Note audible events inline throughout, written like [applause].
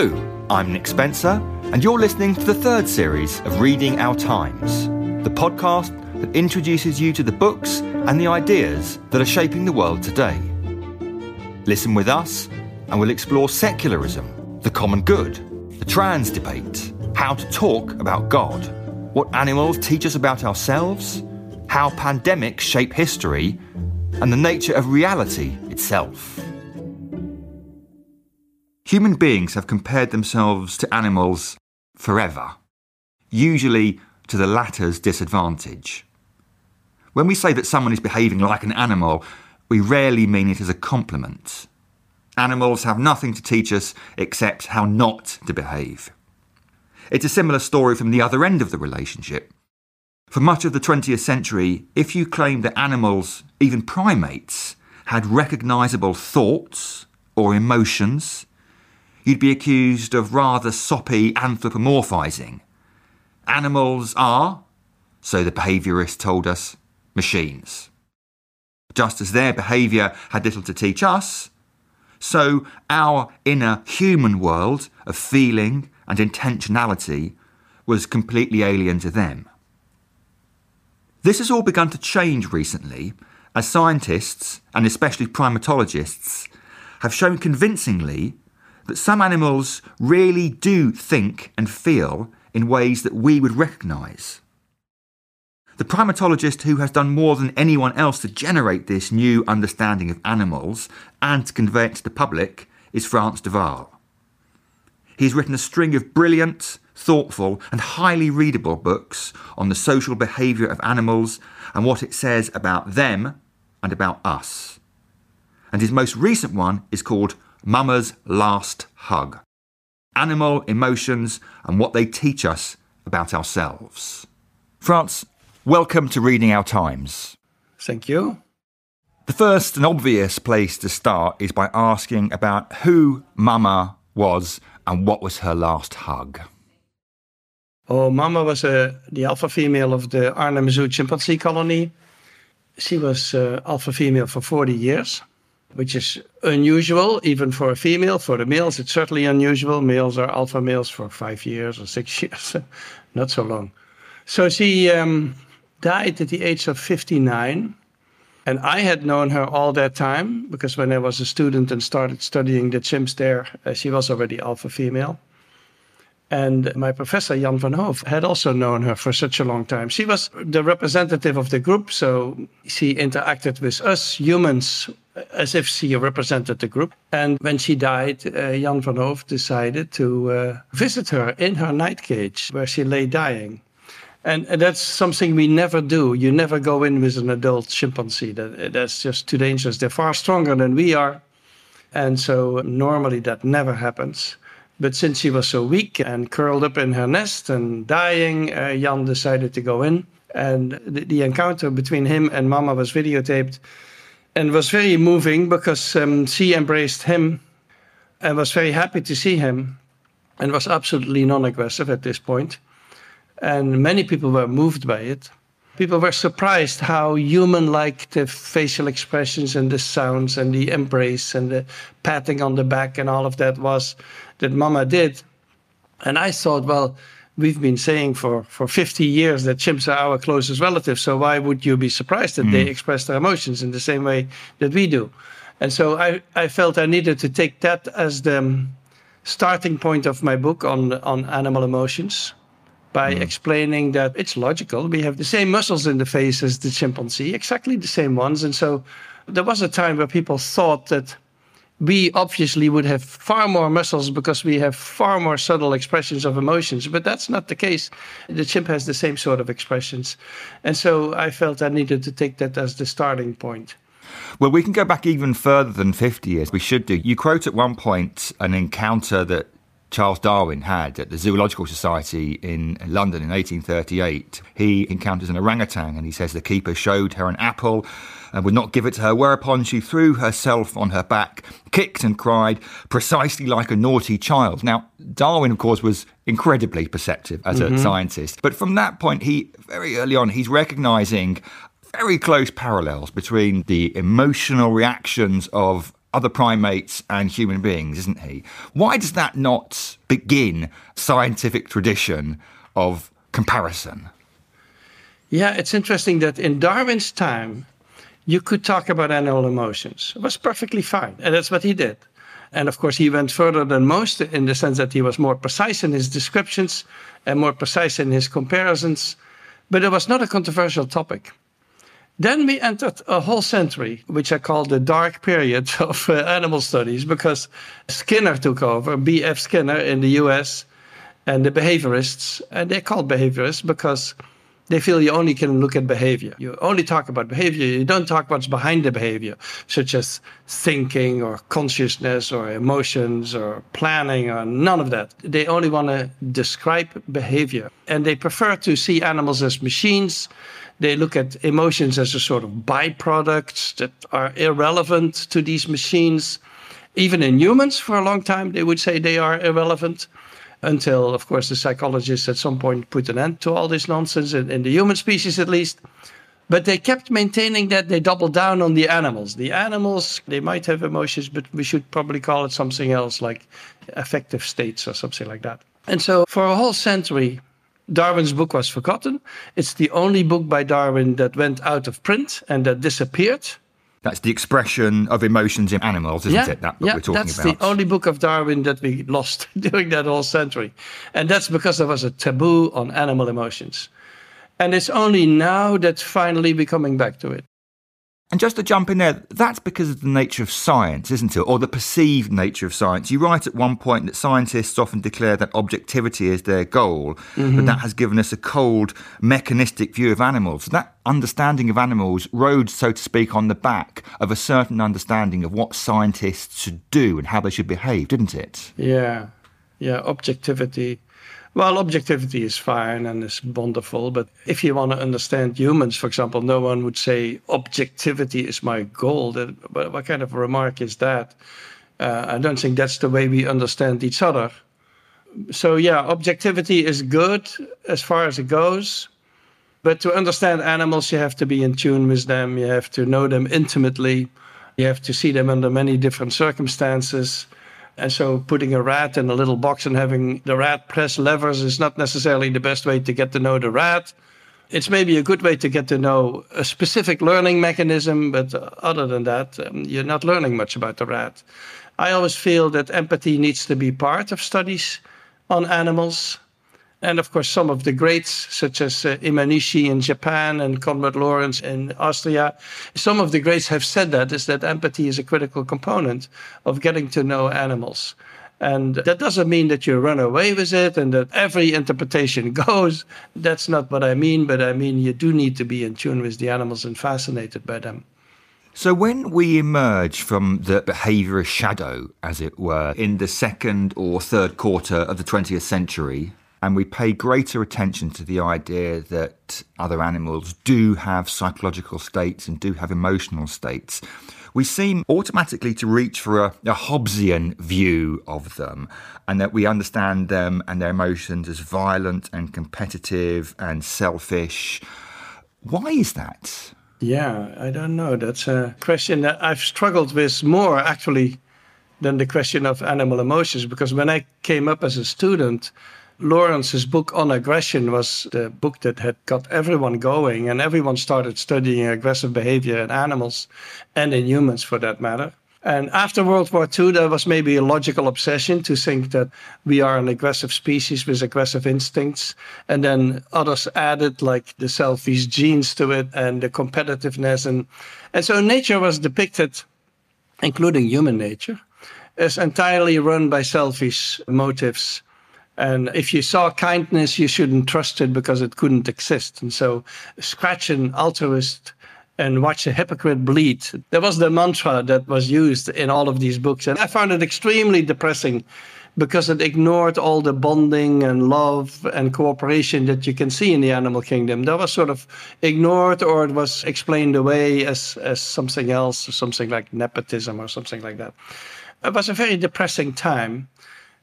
Hello, I'm Nick Spencer, and you're listening to the third series of Reading Our Times, the podcast that introduces you to the books and the ideas that are shaping the world today. Listen with us, and we'll explore secularism, the common good, the trans debate, how to talk about God, what animals teach us about ourselves, how pandemics shape history, and the nature of reality itself. Human beings have compared themselves to animals forever, usually to the latter's disadvantage. When we say that someone is behaving like an animal, we rarely mean it as a compliment. Animals have nothing to teach us except how not to behave. It's a similar story from the other end of the relationship. For much of the 20th century, if you claimed that animals, even primates, had recognisable thoughts or emotions, you'd be accused of rather soppy anthropomorphizing. Animals are, so the behaviourist told us, machines. Just as their behaviour had little to teach us, so our inner human world of feeling and intentionality was completely alien to them. This has all begun to change recently as scientists, and especially primatologists, have shown convincingly that some animals really do think and feel in ways that we would recognise. The primatologist who has done more than anyone else to generate this new understanding of animals and to convey it to the public is Frans de Waal. He's written a string of brilliant, thoughtful, and highly readable books on the social behaviour of animals and what it says about them and about us. And his most recent one is called Mama's Last Hug Animal Emotions and What They Teach Us About Ourselves. Frans, welcome to Reading Our Times. Thank you. The first and obvious place to start is by asking about who Mama was and what was her last hug. Oh, Mama was uh, the alpha female of the Arnhem Zoo chimpanzee colony. She was uh, alpha female for 40 years which is unusual even for a female. For the males, it's certainly unusual. Males are alpha males for five years or six [laughs] years, not so long. So she um, died at the age of 59. And I had known her all that time because when I was a student and started studying the chimps there, uh, she was already alpha female. And my professor, Jan van Hooff, had also known her for such a long time. She was the representative of the group, so she interacted with us humans as if she represented the group. And when she died, uh, Jan van Hooff decided to uh, visit her in her night cage where she lay dying. And, that's something we never do. You never go in with an adult chimpanzee. That, that's just too dangerous. They're far stronger than we are. And so normally that never happens. But since she was so weak and curled up in her nest and dying, uh, Jan decided to go in. And the, the, encounter between him and Mama was videotaped and was very moving because um, she embraced him and was very happy to see him and was absolutely non aggressive at this point. And many people were moved by it. People were surprised how human like the facial expressions and the sounds and the embrace and the patting on the back and all of that was that Mama did. And I thought, well, we've been saying for, for 50 years that chimps are our closest relatives. So why would you be surprised that mm. they express their emotions in the same way that we do? And so I, I felt I needed to take that as the starting point of my book on, on animal emotions by mm. explaining that it's logical. We have the same muscles in the face as the chimpanzee, exactly the same ones. And so there was a time where people thought that we obviously would have far more muscles because we have far more subtle expressions of emotions, but that's not the case. The chimp has the same sort of expressions. And so I felt I needed to take that as the starting point. Well, we can go back even further than 50 years. We should do. You quote at one point an encounter that Charles Darwin had at the Zoological Society in London in 1838. He encounters an orangutan and he says the keeper showed her an apple and would not give it to her, whereupon she threw herself on her back, kicked and cried, precisely like a naughty child. Now, Darwin, of course, was incredibly perceptive as mm-hmm. a scientist, but from that point, he very early on, he's recognizing very close parallels between the emotional reactions of other primates and human beings, isn't he? Why does that not begin scientific tradition of comparison? Yeah, it's interesting that in Darwin's time, you could talk about animal emotions. It was perfectly fine. And that's what he did. And of course, he went further than most in the sense that he was more precise in his descriptions and more precise in his comparisons. But it was not a controversial topic. Then we entered a whole century, which I call the dark period [laughs] of uh, animal studies, because Skinner took over, B.F. Skinner in the US, and the behaviorists. And they're called behaviorists because they feel you only can look at behavior. You only talk about behavior. You don't talk what's behind the behavior, such as thinking or consciousness or emotions or planning or none of that. They only want to describe behavior. And they prefer to see animals as machines. They look at emotions as a sort of byproducts that are irrelevant to these machines. Even in humans, for a long time, they would say they are irrelevant until, of course, the psychologists at some point put an end to all this nonsense, in, in the human species at least. But they kept maintaining that they doubled down on the animals. The animals, they might have emotions, but we should probably call it something else, like affective states or something like that. And so for a whole century, Darwin's book was forgotten. It's the only book by Darwin that went out of print and that disappeared. That's the expression of emotions in animals, isn't yeah, it? That book yeah, we're talking that's about. the only book of Darwin that we lost [laughs] during that whole century. And that's because there was a taboo on animal emotions. And it's only now that finally we're coming back to it. And just to jump in there, that's because of the nature of science, isn't it? Or the perceived nature of science. You write at one point that scientists often declare that objectivity is their goal, mm-hmm. but that has given us a cold, mechanistic view of animals. That understanding of animals rode, so to speak, on the back of a certain understanding of what scientists should do and how they should behave, didn't it? Yeah, yeah, objectivity well, objectivity is fine and is wonderful, but if you want to understand humans, for example, no one would say objectivity is my goal. What kind of remark is that? Uh, I don't think that's the way we understand each other. So, yeah, objectivity is good as far as it goes. But to understand animals, you have to be in tune with them, you have to know them intimately, you have to see them under many different circumstances. And so putting a rat in a little box and having the rat press levers is not necessarily the best way to get to know the rat. It's maybe a good way to get to know a specific learning mechanism, but other than that, um, you're not learning much about the rat. I always feel that empathy needs to be part of studies on animals. And of course, some of the greats, such as uh, Imanishi in Japan and Konrad Lorenz in Austria, some of the greats have said that is that empathy is a critical component of getting to know animals. And that doesn't mean that you run away with it and that every interpretation [laughs] goes. That's not what I mean, but I mean you do need to be in tune with the animals and fascinated by them. So, when we emerge from the behaviourist shadow, as it were, in the second or third quarter of the 20th century, and we pay greater attention to the idea that other animals do have psychological states and do have emotional states, we seem automatically to reach for a, a, Hobbesian view of them, and that we understand them and their emotions as violent and competitive and selfish. Why is that? Yeah, I don't know. That's a question that I've struggled with more actually than the question of animal emotions, because when I came up as a student, Lorenz's book on aggression was the book that had got everyone going, and everyone started studying aggressive behavior in animals and in humans for that matter. And after World War II, there was maybe a logical obsession to think that we are an aggressive species with aggressive instincts. And then others added like the selfish genes to it and the competitiveness. And, and so nature was depicted, including human nature, as entirely run by selfish motives and if you saw kindness, you shouldn't trust it because it couldn't exist. And so, scratch an altruist and watch a hypocrite bleed. That was the mantra that was used in all of these books. And I found it extremely depressing because it ignored all the bonding and love and cooperation that you can see in the animal kingdom. That was sort of ignored or it was explained away as, as something else, something like nepotism or something like that. It was a very depressing time.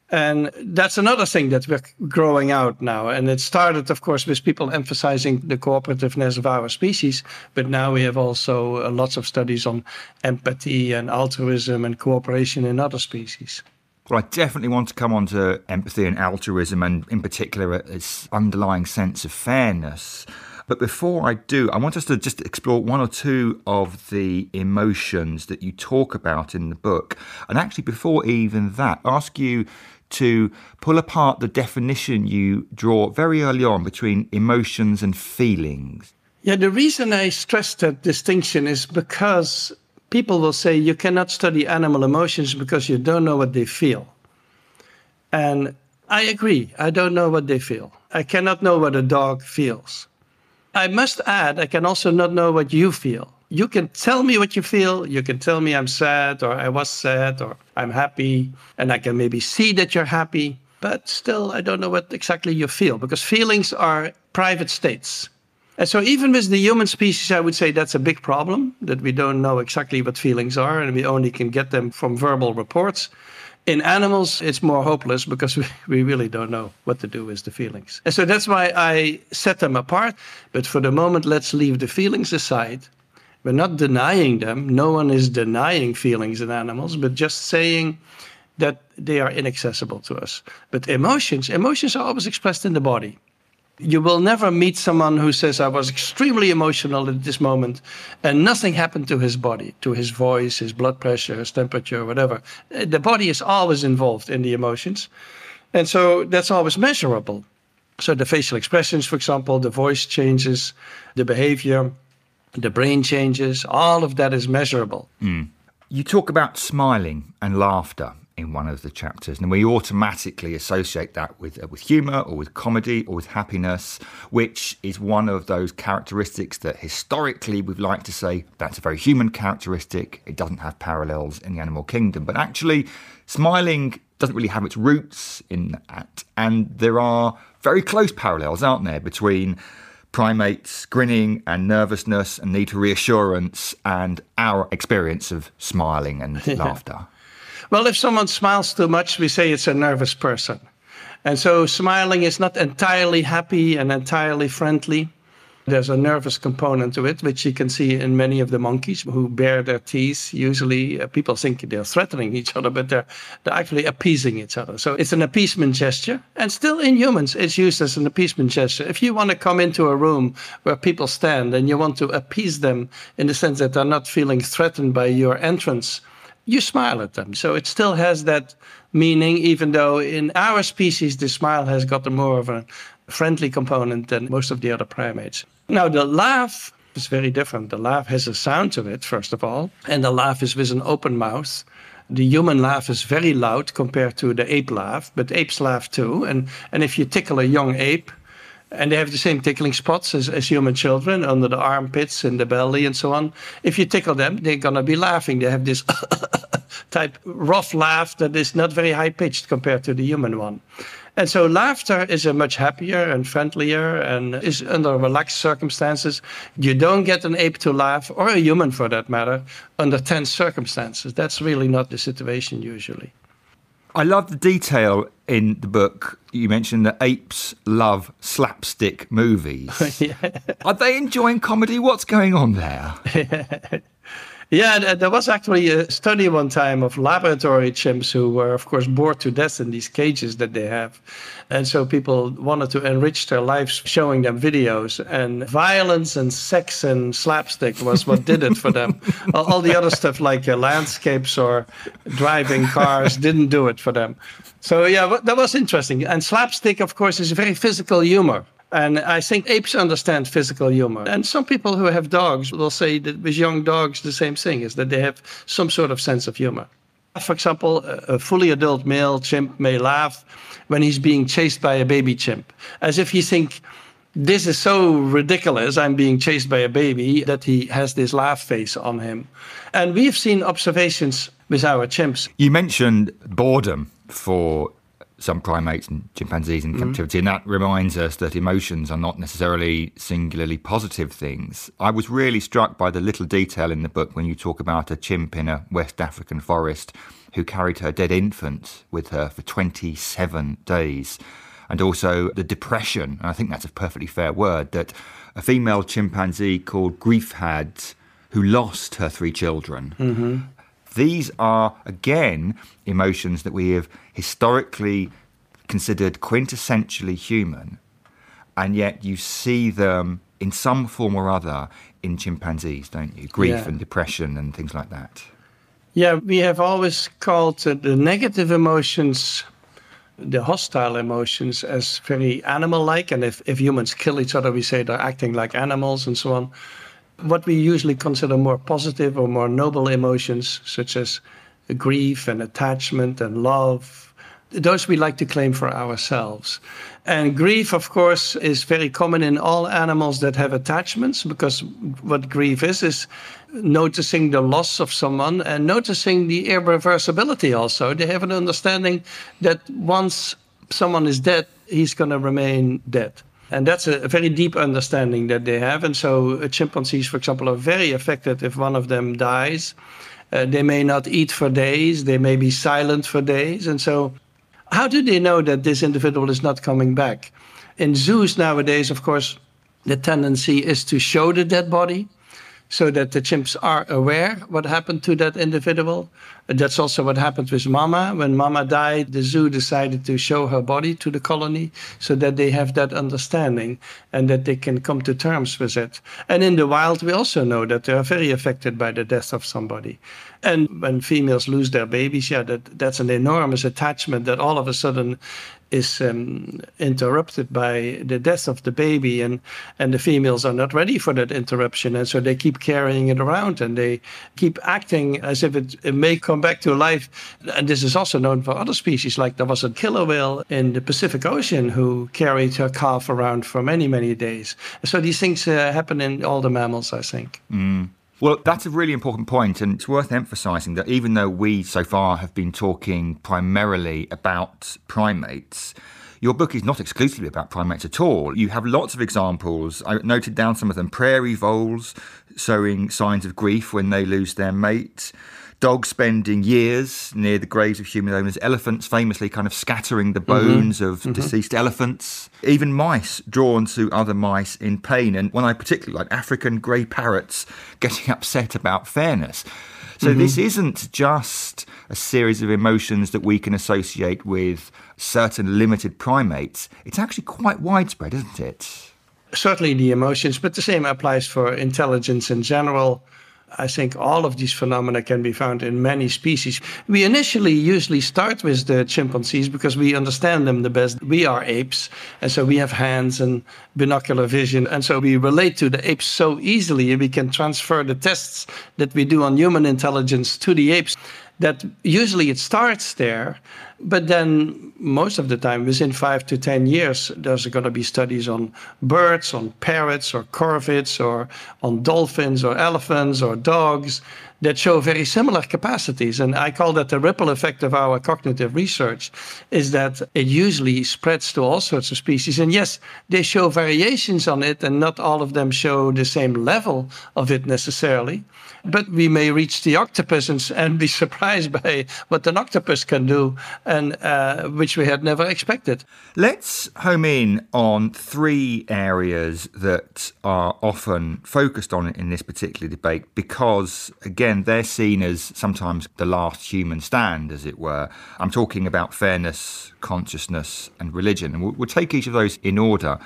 And that's another thing that we're growing out now. And it started, of course, with people emphasizing the cooperativeness of our species. But now we have also uh, lots of studies on empathy and altruism and cooperation in other species. Well, I definitely want to come on to empathy and altruism, and in particular, this underlying sense of fairness. But before I do, I want us to just explore one or two of the emotions that you talk about in the book. And actually, before even that, ask you to pull apart the definition you draw very early on between emotions and feelings. Yeah, the reason I stress that distinction is because people will say you cannot study animal emotions because you don't know what they feel. And I agree, I don't know what they feel. I cannot know what a dog feels. I must add, I can also not know what you feel you can tell me what you feel. You can tell me I'm sad or I was sad or I'm happy. And I can maybe see that you're happy. But still, I don't know what exactly you feel because feelings are private states. And so, even with the human species, I would say that's a big problem that we don't know exactly what feelings are and we only can get them from verbal reports. In animals, it's more hopeless because we, [laughs] we really don't know what to do with the feelings. And so that's why I set them apart. But for the moment, let's leave the feelings aside we're not denying them. No one is denying feelings in animals, but just saying that they are inaccessible to us. But emotions, emotions are always expressed in the body. You will never meet someone who says, I was extremely emotional at this moment, and nothing happened to his body, to his voice, his blood pressure, his temperature, whatever. Uh, the body is always involved in the emotions. And so that's always measurable. So the facial expressions, for example, the voice changes, the behavior, the brain changes, all of that is measurable. Mm. You talk about smiling and laughter in one of the chapters, and we automatically associate that with uh, with humour or with comedy or with happiness, which is one of those characteristics that historically we've liked to say that's a very human characteristic. It doesn't have parallels in the animal kingdom, but actually, smiling doesn't really have its roots in that, and there are very close parallels, aren't there, between primates, grinning and nervousness and need for reassurance, and our experience of smiling and yeah. [laughs] laughter? Well, if someone smiles too much, we say it's a nervous person. And so smiling is not entirely happy and entirely friendly. There's a nervous component to it, which you can see in many of the monkeys who bare their teeth. Usually, uh, people think they're threatening each other, but they're, they're actually appeasing each other. So it's an appeasement gesture. And still in humans, it's used as an appeasement gesture. If you want to come into a room where people stand and you want to appease them in the sense that they're not feeling threatened by your entrance, you smile at them. So it still has that meaning, even though in our species, the smile has got more of a friendly component than most of the other primates. Now, the laugh is very different. The laugh has a sound to it, first of all, and the laugh is with an open mouth. The human laugh is very loud compared to the ape laugh, but apes laugh too. And, and if you tickle a young ape, and they have the same tickling spots as, as human children under the armpits and the belly and so on. If you tickle them, they're going to be laughing. They have this [laughs] type rough laugh that is not very high pitched compared to the human one. And so laughter is a much happier and friendlier and is under relaxed circumstances. You don't get an ape to laugh, or a human for that matter, under tense circumstances. That's really not the situation usually. I love the detail in the book. You mentioned that apes love slapstick movies. [laughs] yeah. Are they enjoying comedy? What's going on there? [laughs] Yeah, there was actually a study one time of laboratory chimps who were, of course, bored to death in these cages that they have. And so people wanted to enrich their lives showing them videos. And violence and sex and slapstick was what did it for them. [laughs] all, the other stuff like uh, landscapes or driving cars didn't do it for them. So, yeah, that was interesting. And slapstick, of course, is very physical humor. And I think apes understand physical humor. And some people who have dogs will say that with young dogs, the same thing is that they have some sort of sense of humor. For example, a fully adult male chimp may laugh when he's being chased by a baby chimp, as if he thinks, this is so ridiculous, I'm being chased by a baby, that he has this laugh face on him. And we've seen observations with our chimps. You mentioned boredom for some primates and chimpanzees in mm-hmm. captivity, and that reminds us that emotions are not necessarily singularly positive things. I was really struck by the little detail in the book when you talk about a chimp in a West African forest who carried her dead infant with her for 27 days. And also the depression, and I think that's a perfectly fair word, that a female chimpanzee called Grief had who lost her three children. Mm-hmm. These are, again, emotions that we have historically considered quintessentially human, and yet you see them in some form or other in chimpanzees, don't you? Grief yeah. and depression and things like that. Yeah, we have always called the negative emotions, the hostile emotions, as very animal like. And if, if humans kill each other, we say they're acting like animals and so on. What we usually consider more positive or more noble emotions, such as grief and attachment and love, those we like to claim for ourselves. And grief, of course, is very common in all animals that have attachments because what grief is, is noticing the loss of someone and noticing the irreversibility also. They have an understanding that once someone is dead, he's going to remain dead. And that's a, very deep understanding that they have. And so, uh, chimpanzees, for example, are very affected if one of them dies. Uh, they may not eat for days, they may be silent for days. And so, how do they know that this individual is not coming back? In zoos nowadays, of course, the tendency is to show the dead body so that the chimps are aware what happened to that individual. That's also what happened with Mama. When Mama died, the zoo decided to show her body to the colony so that they have that understanding and that they can come to terms with it. And in the wild, we also know that they are very affected by the death of somebody. And when females lose their babies, yeah, that, that's an enormous attachment that all of a sudden is um, interrupted by the death of the baby, and and the females are not ready for that interruption, and so they keep carrying it around, and they keep acting as if it, it may come back to life. And this is also known for other species, like there was a killer whale in the Pacific Ocean who carried her calf around for many many days. So these things uh, happen in all the mammals, I think. Mm. Well, that's a really important point, and it's worth emphasizing that even though we so far have been talking primarily about primates, your book is not exclusively about primates at all. You have lots of examples. I noted down some of them prairie voles showing signs of grief when they lose their mate dogs spending years near the graves of human owners, elephants famously kind of scattering the mm-hmm. bones mm-hmm. of mm-hmm. deceased elephants, even mice drawn to other mice in pain. And one I particularly like African grey parrots getting [laughs] upset about fairness. So mm-hmm. this isn't just a series of emotions that we can associate with certain limited primates. It's actually quite widespread, isn't it? Certainly the emotions, but the same applies for intelligence in general I think all of these phenomena can be found in many species. We initially usually start with the chimpanzees because we understand them the best. We are apes, and so we have hands and binocular vision, and so we relate to the apes so easily. We can transfer the tests that we do on human intelligence to the apes that usually it starts there, but then most of the time, within five to 10 years, there's going to be studies on birds, on parrots or corvids, or on dolphins or elephants or dogs that show very similar capacities. And I call that the ripple effect of our cognitive research, is that it usually spreads to all sorts of species. And yes, they show variations on it, and not all of them show the same level of it necessarily. But we may reach the octopus and, and be [laughs] surprised by what an octopus can do, and uh, which we had never expected. Let's home in on three areas that are often focused on in this particular debate because, again, they're seen as sometimes the last human stand, as it were. I'm talking about fairness, consciousness, and religion. And we'll, we'll take each of those in order.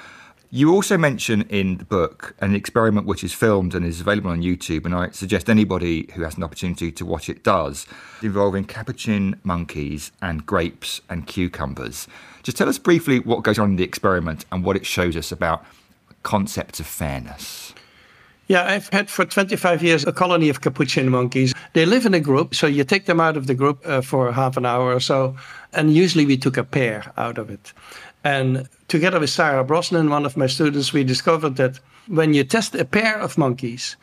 You also mention in the book an experiment which is filmed and is available on YouTube, and I suggest anybody who has an opportunity to watch it does, involving capuchin monkeys and grapes and cucumbers. Just tell us briefly what goes on in the experiment and what it shows us about concepts of fairness. Yeah, I've had for 25 years a colony of capuchin monkeys. They live in a group, so you take them out of the group uh, for half an hour or so, and usually we took a pair out of it. And together with Sarah Brosnan, one of my students, we discovered that when you test a pair of monkeys,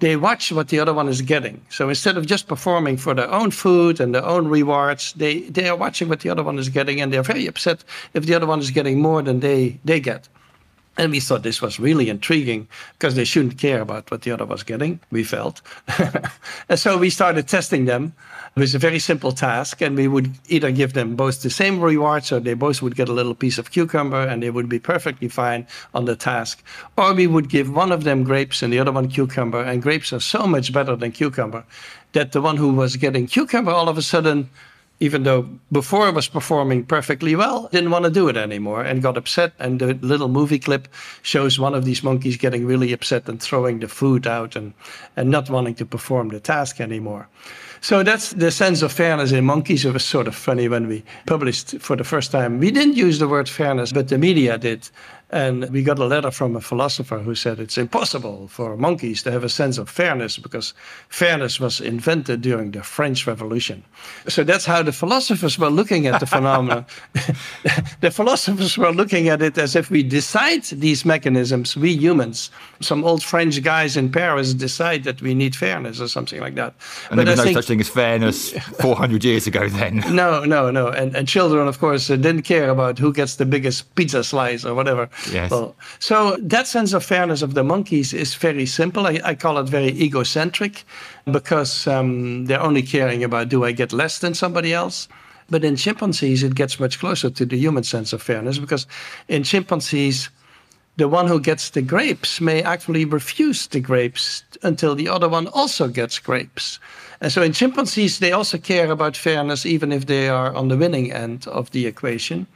they watch what the other one is getting. So instead of just performing for their own food and their own rewards, they, they are watching what the other one is getting, and they're very upset if the other one is getting more than they, they get. And we thought this was really intriguing because they shouldn't care about what the other was getting, we felt. [laughs] and so we started testing them with a very simple task. And we would either give them both the same reward, so they both would get a little piece of cucumber and they would be perfectly fine on the task. Or we would give one of them grapes and the other one cucumber. And grapes are so much better than cucumber that the one who was getting cucumber all of a sudden even though before it was performing perfectly well, didn't want to do it anymore and got upset. And the little movie clip shows one of these monkeys getting really upset and throwing the food out and, and not wanting to perform the task anymore. So that's the sense of fairness in monkeys. It was sort of funny when we published for the first time. We didn't use the word fairness, but the media did. And we got a letter from a philosopher who said it's impossible for monkeys to have a sense of fairness because fairness was invented during the French Revolution. So that's how the philosophers were looking at the phenomenon. [laughs] the philosophers were looking at it as if we decide these mechanisms, we humans, some old French guys in Paris decide that we need fairness or something like that. And but there was I no think, such thing as fairness [laughs] 400 years ago then. [laughs] No, no, no. And, and children, of course, didn't care about who gets the biggest pizza slice or whatever. Yes. Well, so that sense of fairness of the monkeys is very simple. I, I call it very egocentric because um, they're only caring about do I get less than somebody else. But in chimpanzees, it gets much closer to the human sense of fairness because in chimpanzees, the one who gets the grapes may actually refuse the grapes until the other one also gets grapes. And so in chimpanzees, they also care about fairness, even if they are on the winning end of the equation.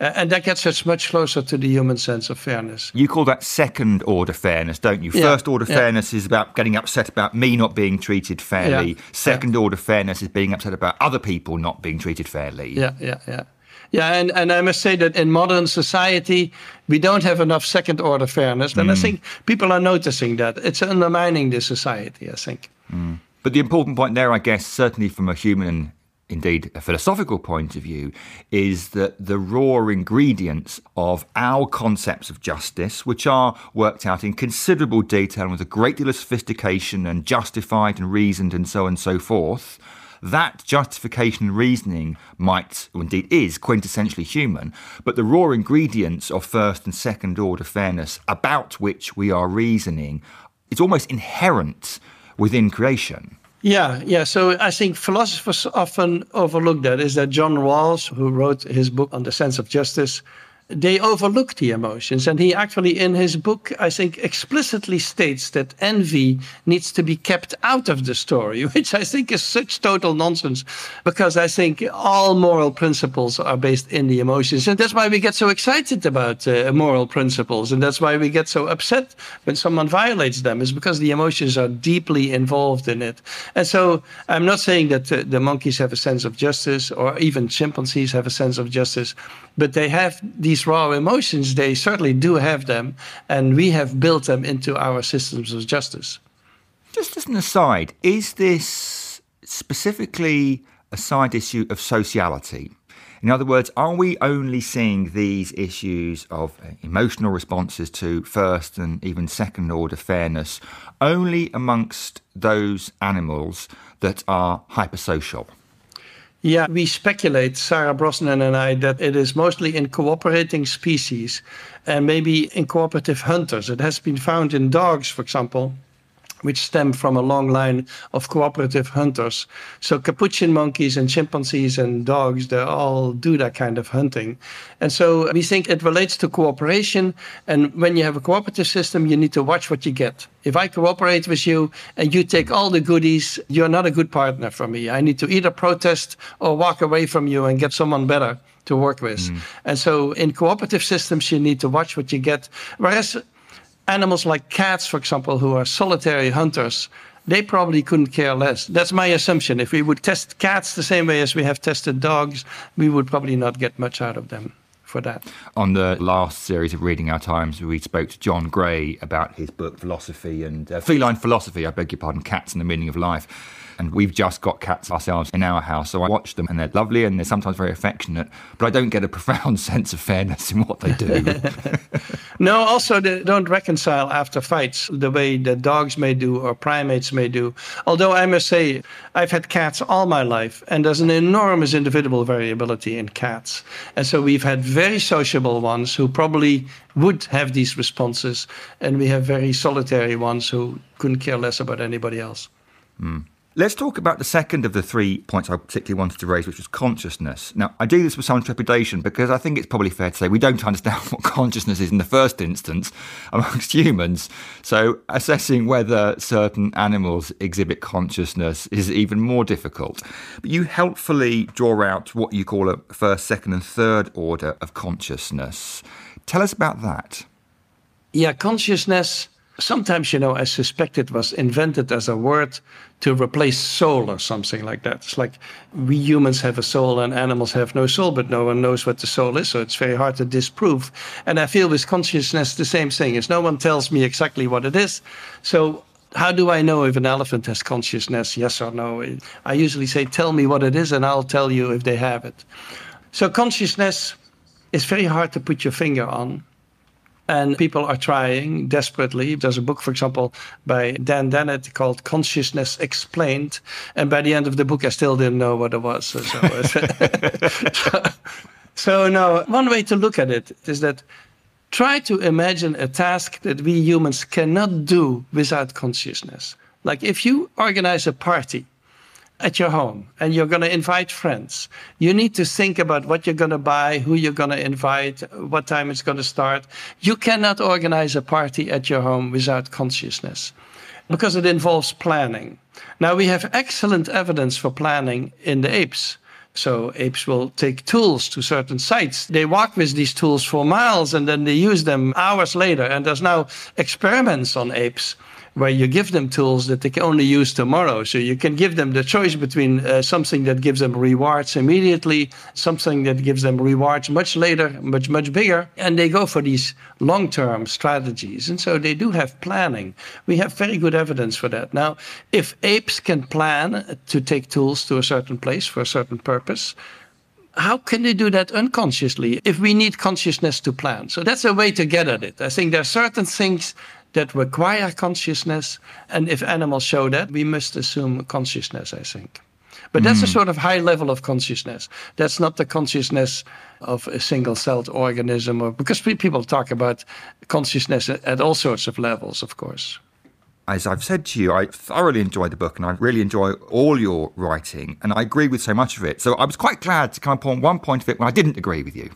Uh, and that gets us much closer to the human sense of fairness. You call that second order fairness, don't you? Yeah, First order yeah. fairness is about getting upset about me not being treated fairly. Yeah, Second order fairness is being upset about other people not being treated fairly. Yeah, yeah, yeah. Yeah, and, and I must say that in modern society, we don't have enough second order fairness. And mm. I think people are noticing that. It's undermining the society, I think. Mm. But the important point there, I guess, certainly from a human and indeed a philosophical point of view, is that the raw ingredients of our concepts of justice, which are worked out in considerable detail and with a great deal of sophistication and justified and reasoned and so on and so forth, that justification and reasoning might, or indeed is, quintessentially human, but the raw ingredients of first and second order fairness about which we are reasoning is almost inherent within creation. Yeah, yeah. So I think philosophers often overlook that. Is that John Rawls, who wrote his book on the sense of justice, they overlook the emotions. And he actually, in his book, I think, explicitly states that envy needs to be kept out of the story, [laughs] which I think is such total nonsense because I think all moral principles are based in the emotions. And that's why we get so excited about uh, moral principles. And that's why we get so upset when someone violates them, is because the emotions are deeply involved in it. And so I'm not saying that uh, the monkeys have a sense of justice or even chimpanzees have a sense of justice, but they have these these raw emotions, they certainly do have them, and we have built them into our systems of justice. Just as an aside, is this specifically a side issue of sociality? In other words, are we only seeing these issues of uh, emotional responses to first and even second order fairness only amongst those animals that are hypersocial? Yeah, we speculate, Sarah Brosnan and I, that it is mostly in cooperating species and maybe in cooperative hunters. It has been found in dogs, for example, which stem from a long line of cooperative hunters. So capuchin monkeys and chimpanzees and dogs, they all do that kind of hunting. And so we think it relates to cooperation. And when you have a cooperative system, you need to watch what you get. If I cooperate with you and you take all the goodies, you're not a good partner for me. I need to either protest or walk away from you and get someone better to work with. Mm. And so in cooperative systems, you need to watch what you get. Whereas animals like cats, for example, who are solitary hunters, they probably couldn't care less. That's my assumption. If we would test cats the same way as we have tested dogs, we would probably not get much out of them for that. On the last series of Reading Our Times, we spoke to John Gray about his book Philosophy and uh, Feline Philosophy, I beg your pardon, Cats and the Meaning of Life. And we've just got cats ourselves in our house. So I watch them and they're lovely and they're sometimes very affectionate, but I don't get a [laughs] profound sense of fairness in what they do. [laughs] no, also they don't reconcile after fights the way that dogs may do or primates may do. Although I must say, I've had cats all my life and there's an enormous individual variability in cats. And so we've had very sociable ones who probably would have these responses, and we have very solitary ones who couldn't care less about anybody else. Mm. Let's talk about the second of the three points I particularly wanted to raise, which was consciousness. Now, I do this with some trepidation because I think it's probably fair to say we don't understand [laughs] what consciousness is in the first instance amongst humans. So, assessing whether certain animals exhibit consciousness is even more difficult. But you helpfully draw out what you call a first, second, and third order of consciousness. Tell us about that. Yeah, consciousness sometimes, you know, I suspect it was invented as a word to replace soul or something like that. It's like we humans have a soul and animals have no soul, but no one knows what the soul is, so it's very hard to disprove. And I feel with consciousness the same thing is no one tells me exactly what it is. So how do I know if an elephant has consciousness, yes or no? I usually say, tell me what it is, and I'll tell you if they have it. So consciousness is very hard to put your finger on. And people are trying desperately. There's a book, for example, by Dan Dennett called Consciousness Explained. And by the end of the book, I still didn't know what it was. So, so, [laughs] so no, one way to look at it is that try to imagine a task that we humans cannot do without consciousness. Like if you organize a party at your home and you're going to invite friends, you need to think about what you're going to buy, who you're going to invite, what time it's going to start. You cannot organize a party at your home without consciousness because it involves planning. Now, we have excellent evidence for planning in the apes. So apes will take tools to certain sites. They walk with these tools for miles and then they use them hours later. And there's now experiments on apes where you give them tools that they can only use tomorrow. So you can give them the choice between uh, something that gives them rewards immediately, something that gives them rewards much later, much, much bigger. And they go for these long term strategies. And so they do have planning. We have very good evidence for that. Now, if apes can plan to take tools to a certain place for a certain purpose, how can they do that unconsciously if we need consciousness to plan? So that's a way to get at it. I think there are certain things that require consciousness. And if animals show that, we must assume consciousness, I think. But that's mm. a hmm. sort of high level of consciousness. That's not the consciousness of a single celled organism, or because people talk about consciousness at all sorts of levels, of course. As I've said to you, I thoroughly enjoyed the book and I really enjoy all your writing, and I agree with so much of it. So I was quite glad to come upon one point of it when I didn't agree with you.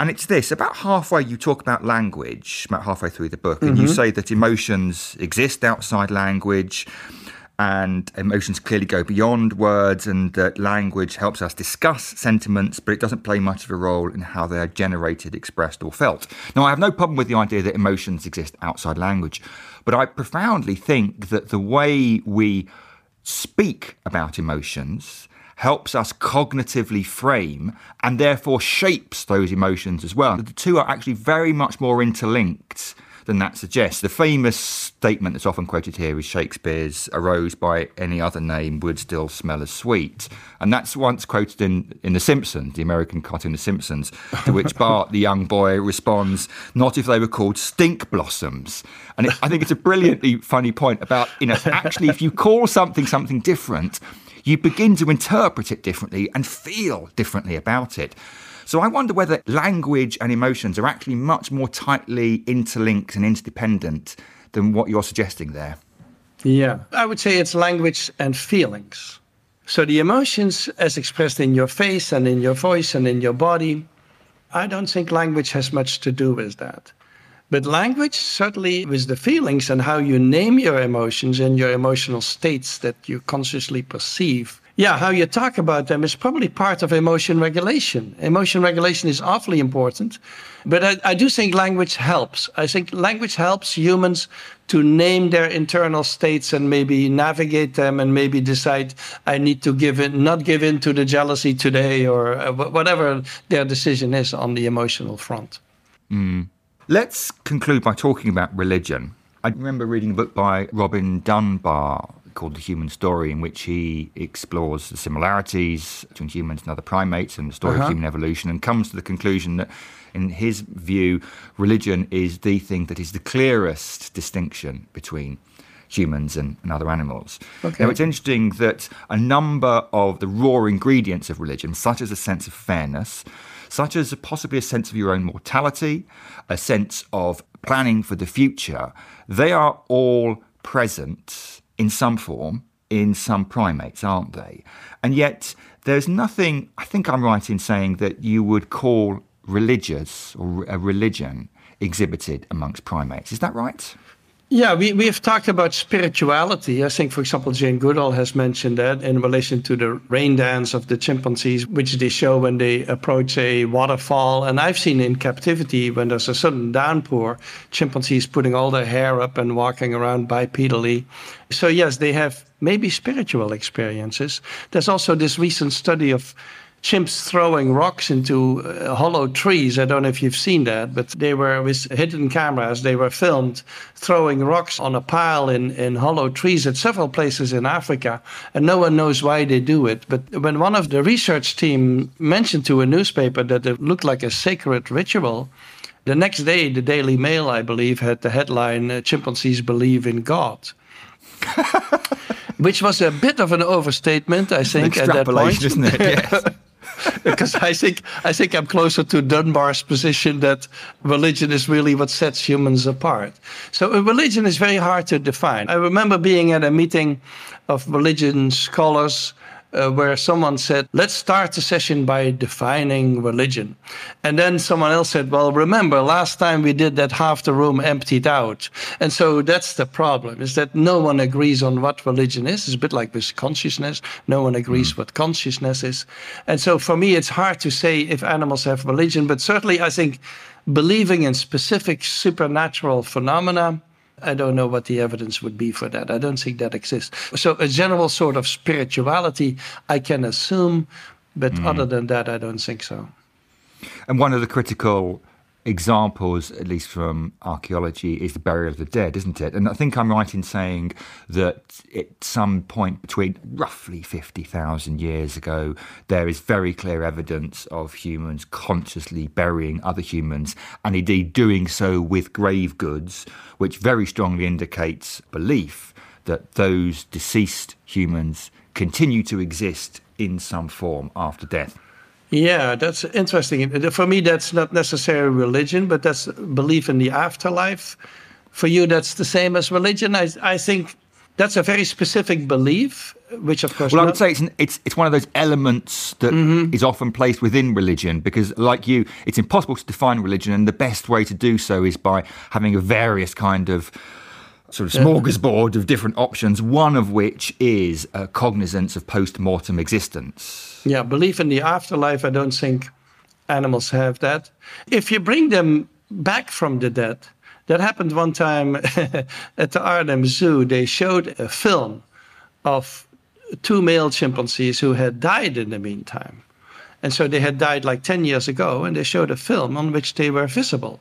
And it's this about halfway, you talk about language, about halfway through the book, and mm-hmm. you say that emotions exist outside language and emotions clearly go beyond words, and that language helps us discuss sentiments, but it doesn't play much of a role in how they are generated, expressed, or felt. Now, I have no problem with the idea that emotions exist outside language, but I profoundly think that the way we speak about emotions helps us cognitively frame and therefore shapes those emotions as well. The two are actually very much more interlinked than that suggests. The famous statement that's often quoted here is Shakespeare's "A rose by any other name would still smell as sweet," and that's once quoted in in The Simpsons, the American cartoon The Simpsons, to which [laughs] Bart, the young boy, responds, "Not if they were called stink blossoms." And it, I think it's a brilliantly funny point about you know actually if you call something something different you begin to interpret it differently and feel differently about it. So I wonder whether language and emotions are actually much more tightly interlinked and interdependent than what you're suggesting there. Yeah, I would say it's language and feelings. So the emotions, as expressed in your face and in your voice and in your body, I don't think language has much to do with that. But language, certainly with the feelings and how you name your emotions and your emotional states that you consciously perceive, yeah, how you talk about them is probably part of emotion regulation. Emotion regulation is awfully important. But I, I do think language helps. I think language helps humans to name their internal states and maybe navigate them and maybe decide I need to give in, not give in to the jealousy today or uh, whatever their decision is on the emotional front. Mm. Let's conclude by talking about religion. I remember reading a book by Robin Dunbar called The Human Story, in which he explores the similarities between humans and other primates and the story uh-huh. of human evolution and comes to the conclusion that, in his view, religion is the thing that is the clearest distinction between humans and, and other animals. Okay. Now, it's interesting that a number of the raw ingredients of religion, such as a sense of fairness, such as possibly a sense of your own mortality, a sense of planning for the future, they are all present in some form in some primates, aren't they? And yet, there's nothing, I think I'm right in saying that you would call religious or a religion exhibited amongst primates. Is that right? Yeah, we, we have talked about spirituality. I think, for example, Jane Goodall has mentioned that in relation to the rain dance of the chimpanzees, which they show when they approach a waterfall. And I've seen in captivity, when there's a sudden downpour, chimpanzees putting all their hair up and walking around bipedally. So, yes, they have maybe spiritual experiences. There's also this recent study of chimps throwing rocks into uh, hollow trees. I don't know if you've seen that, but they were with hidden cameras. They were filmed throwing rocks on a pile in, in hollow trees at several places in Africa, and no one knows why they do it. But when one of the research team mentioned to a newspaper that it looked like a sacred ritual, the next day, the Daily Mail, I believe, had the headline uh, Chimpanzees Believe in God. [laughs] Which was a bit of an overstatement, I think, at that point. isn't it? [laughs] Yes. [laughs] because I think I think I'm closer to Dunbar's position that religion is really what sets humans apart. So religion is very hard to define. I remember being at a meeting of religion scholars uh, where someone said, let's start the session by defining religion. And then someone else said, well, remember, last time we did that, half the room emptied out. And so that's the problem, is that no one agrees on what religion is. It's a bit like with consciousness. No one agrees mm. what consciousness is. And so for me, it's hard to say if animals have religion, but certainly I think believing in specific supernatural phenomena I don't know what the evidence would be for that. I don't think that exists. So a general sort of spirituality I can assume, but mm. other than that, I don't think so. And one of the critical examples, at least from archaeology, is the burial of the dead, isn't it? And I think I'm right in saying that at some point between roughly 50,000 years ago, there is very clear evidence of humans consciously burying other humans, and indeed doing so with grave goods, which very strongly indicates belief that those deceased humans continue to exist in some form after death. Yeah, that's interesting. For me, that's not necessarily religion, but that's belief in the afterlife. For you, that's the same as religion. I, I think that's a very specific belief, which of course. Well, I would say it's an, it's it's one of those elements that mm-hmm. is often placed within religion because, like you, it's impossible to define religion, and the best way to do so is by having a various kind of sort of smorgasbord of different options, one of which is a cognizance of post mortem existence. Yeah, belief in the afterlife, I don't think animals have that. If you bring them back from the dead, that happened one time [laughs] at the Arnhem Zoo. They showed a film of two male chimpanzees who had died in the meantime. And so they had died like 10 years ago, and they showed a film on which they were visible.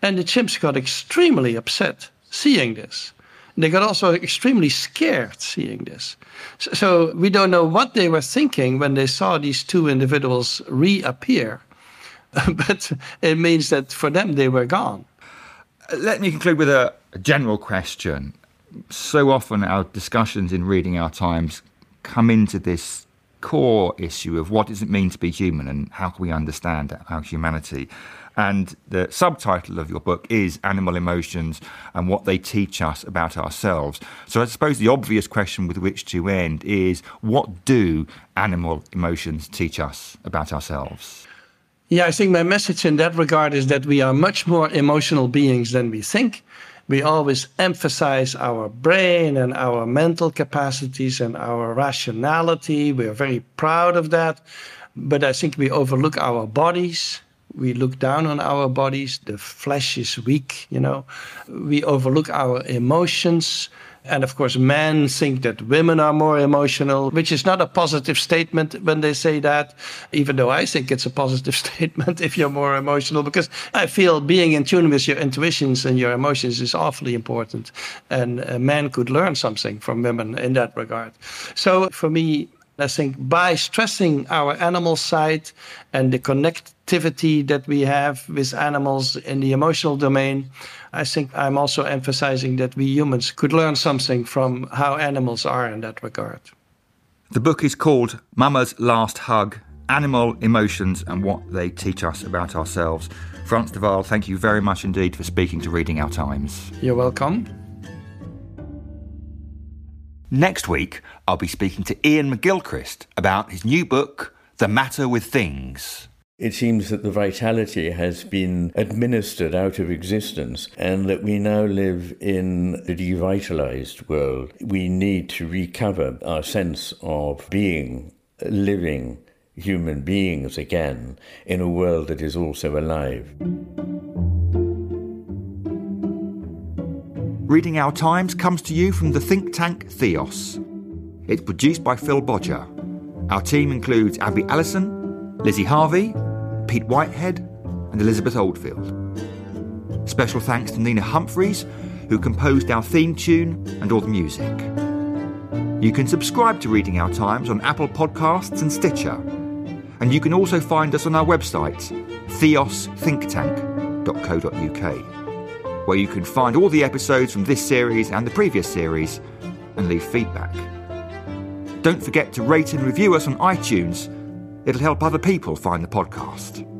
And the chimps got extremely upset seeing this. They got also extremely scared seeing this. So, so, we don't know what they were thinking when they saw these two individuals reappear. [laughs] but it means that for them, they were gone. Let me conclude with a, a general question. So often, our discussions in Reading Our Times come into this core issue of what does it mean to be human and how can we understand our humanity. And the subtitle of your book is Animal Emotions and What They Teach Us About Ourselves. So I suppose the obvious question with which to end is what do animal emotions teach us about ourselves? Yeah, I think my message in that regard is that we are much more emotional beings than we think. We always emphasize our brain and our mental capacities and our rationality. We are very proud of that. But I think we overlook our bodies we look down on our bodies. The flesh is weak, you know. We overlook our emotions. And of course, men think that women are more emotional, which is not a positive statement when they say that, even though I think it's a positive [laughs] statement if you're more emotional, because I feel being in tune with your intuitions and your emotions is awfully important. And uh, men could learn something from women in that regard. So for me, I think by stressing our animal side and the connectivity that we have with animals in the emotional domain, I think I'm also emphasizing that we humans could learn something from how animals are in that regard. The book is called Mama's Last Hug animal emotions and what they teach us about ourselves. Frans de Waal, thank you very much indeed for speaking to Reading Our Times. You're welcome. Next week, I'll be speaking to Iain McGilchrist about his new book, The Matter with Things. It seems that the vitality has been administered out of existence and that we now live in a devitalized world. We need to recover our sense of being living human beings again in a world that is also alive. Reading Our Times comes to you from the think tank Theos. It's produced by Phil Bodger. Our team includes Abby Allison, Lizzie Harvey, Pete Whitehead, and Elizabeth Oldfield. Special thanks to Nina Humphreys, who composed our theme tune and all the music. You can subscribe to Reading Our Times on Apple Podcasts and Stitcher. And you can also find us on our website, theosthinktank.co.uk, where you can find all the episodes from this series and the previous series and leave feedback. Don't forget to rate and review us on iTunes It'll help other people find the podcast.